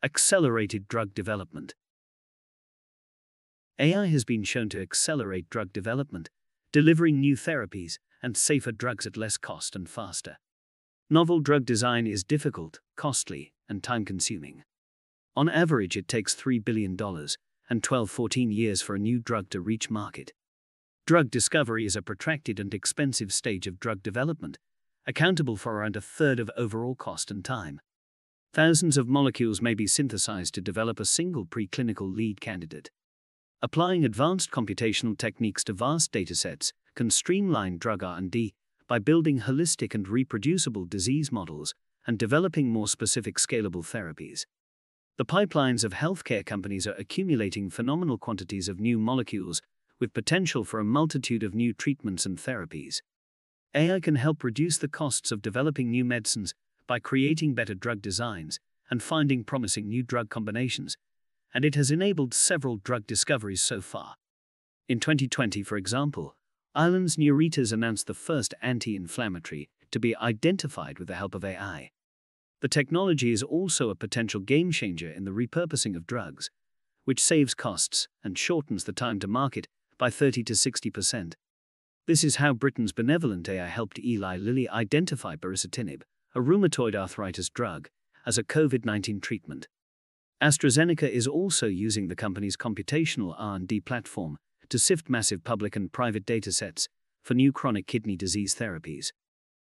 Accelerated drug development. AI has been shown to accelerate drug development, delivering new therapies and safer drugs at less cost and faster. Novel drug design is difficult, costly, and time consuming. On average, it takes $3 billion and 12 14 years for a new drug to reach market. Drug discovery is a protracted and expensive stage of drug development, accountable for around a third of overall cost and time. Thousands of molecules may be synthesized to develop a single preclinical lead candidate. Applying advanced computational techniques to vast datasets can streamline drug R&D by building holistic and reproducible disease models and developing more specific scalable therapies. The pipelines of healthcare companies are accumulating phenomenal quantities of new molecules with potential for a multitude of new treatments and therapies. AI can help reduce the costs of developing new medicines by creating better drug designs and finding promising new drug combinations, and it has enabled several drug discoveries so far. In 2020, for example, Ireland's Nuritas announced the first anti inflammatory to be identified with the help of AI. The technology is also a potential game changer in the repurposing of drugs, which saves costs and shortens the time to market by 30 to 60%. This is how Britain's BenevolentAI helped Eli Lilly identify baricitinib, a rheumatoid arthritis drug, as a COVID 19 treatment. AstraZeneca is also using the company's computational R&D platform to sift massive public and private datasets for new chronic kidney disease therapies.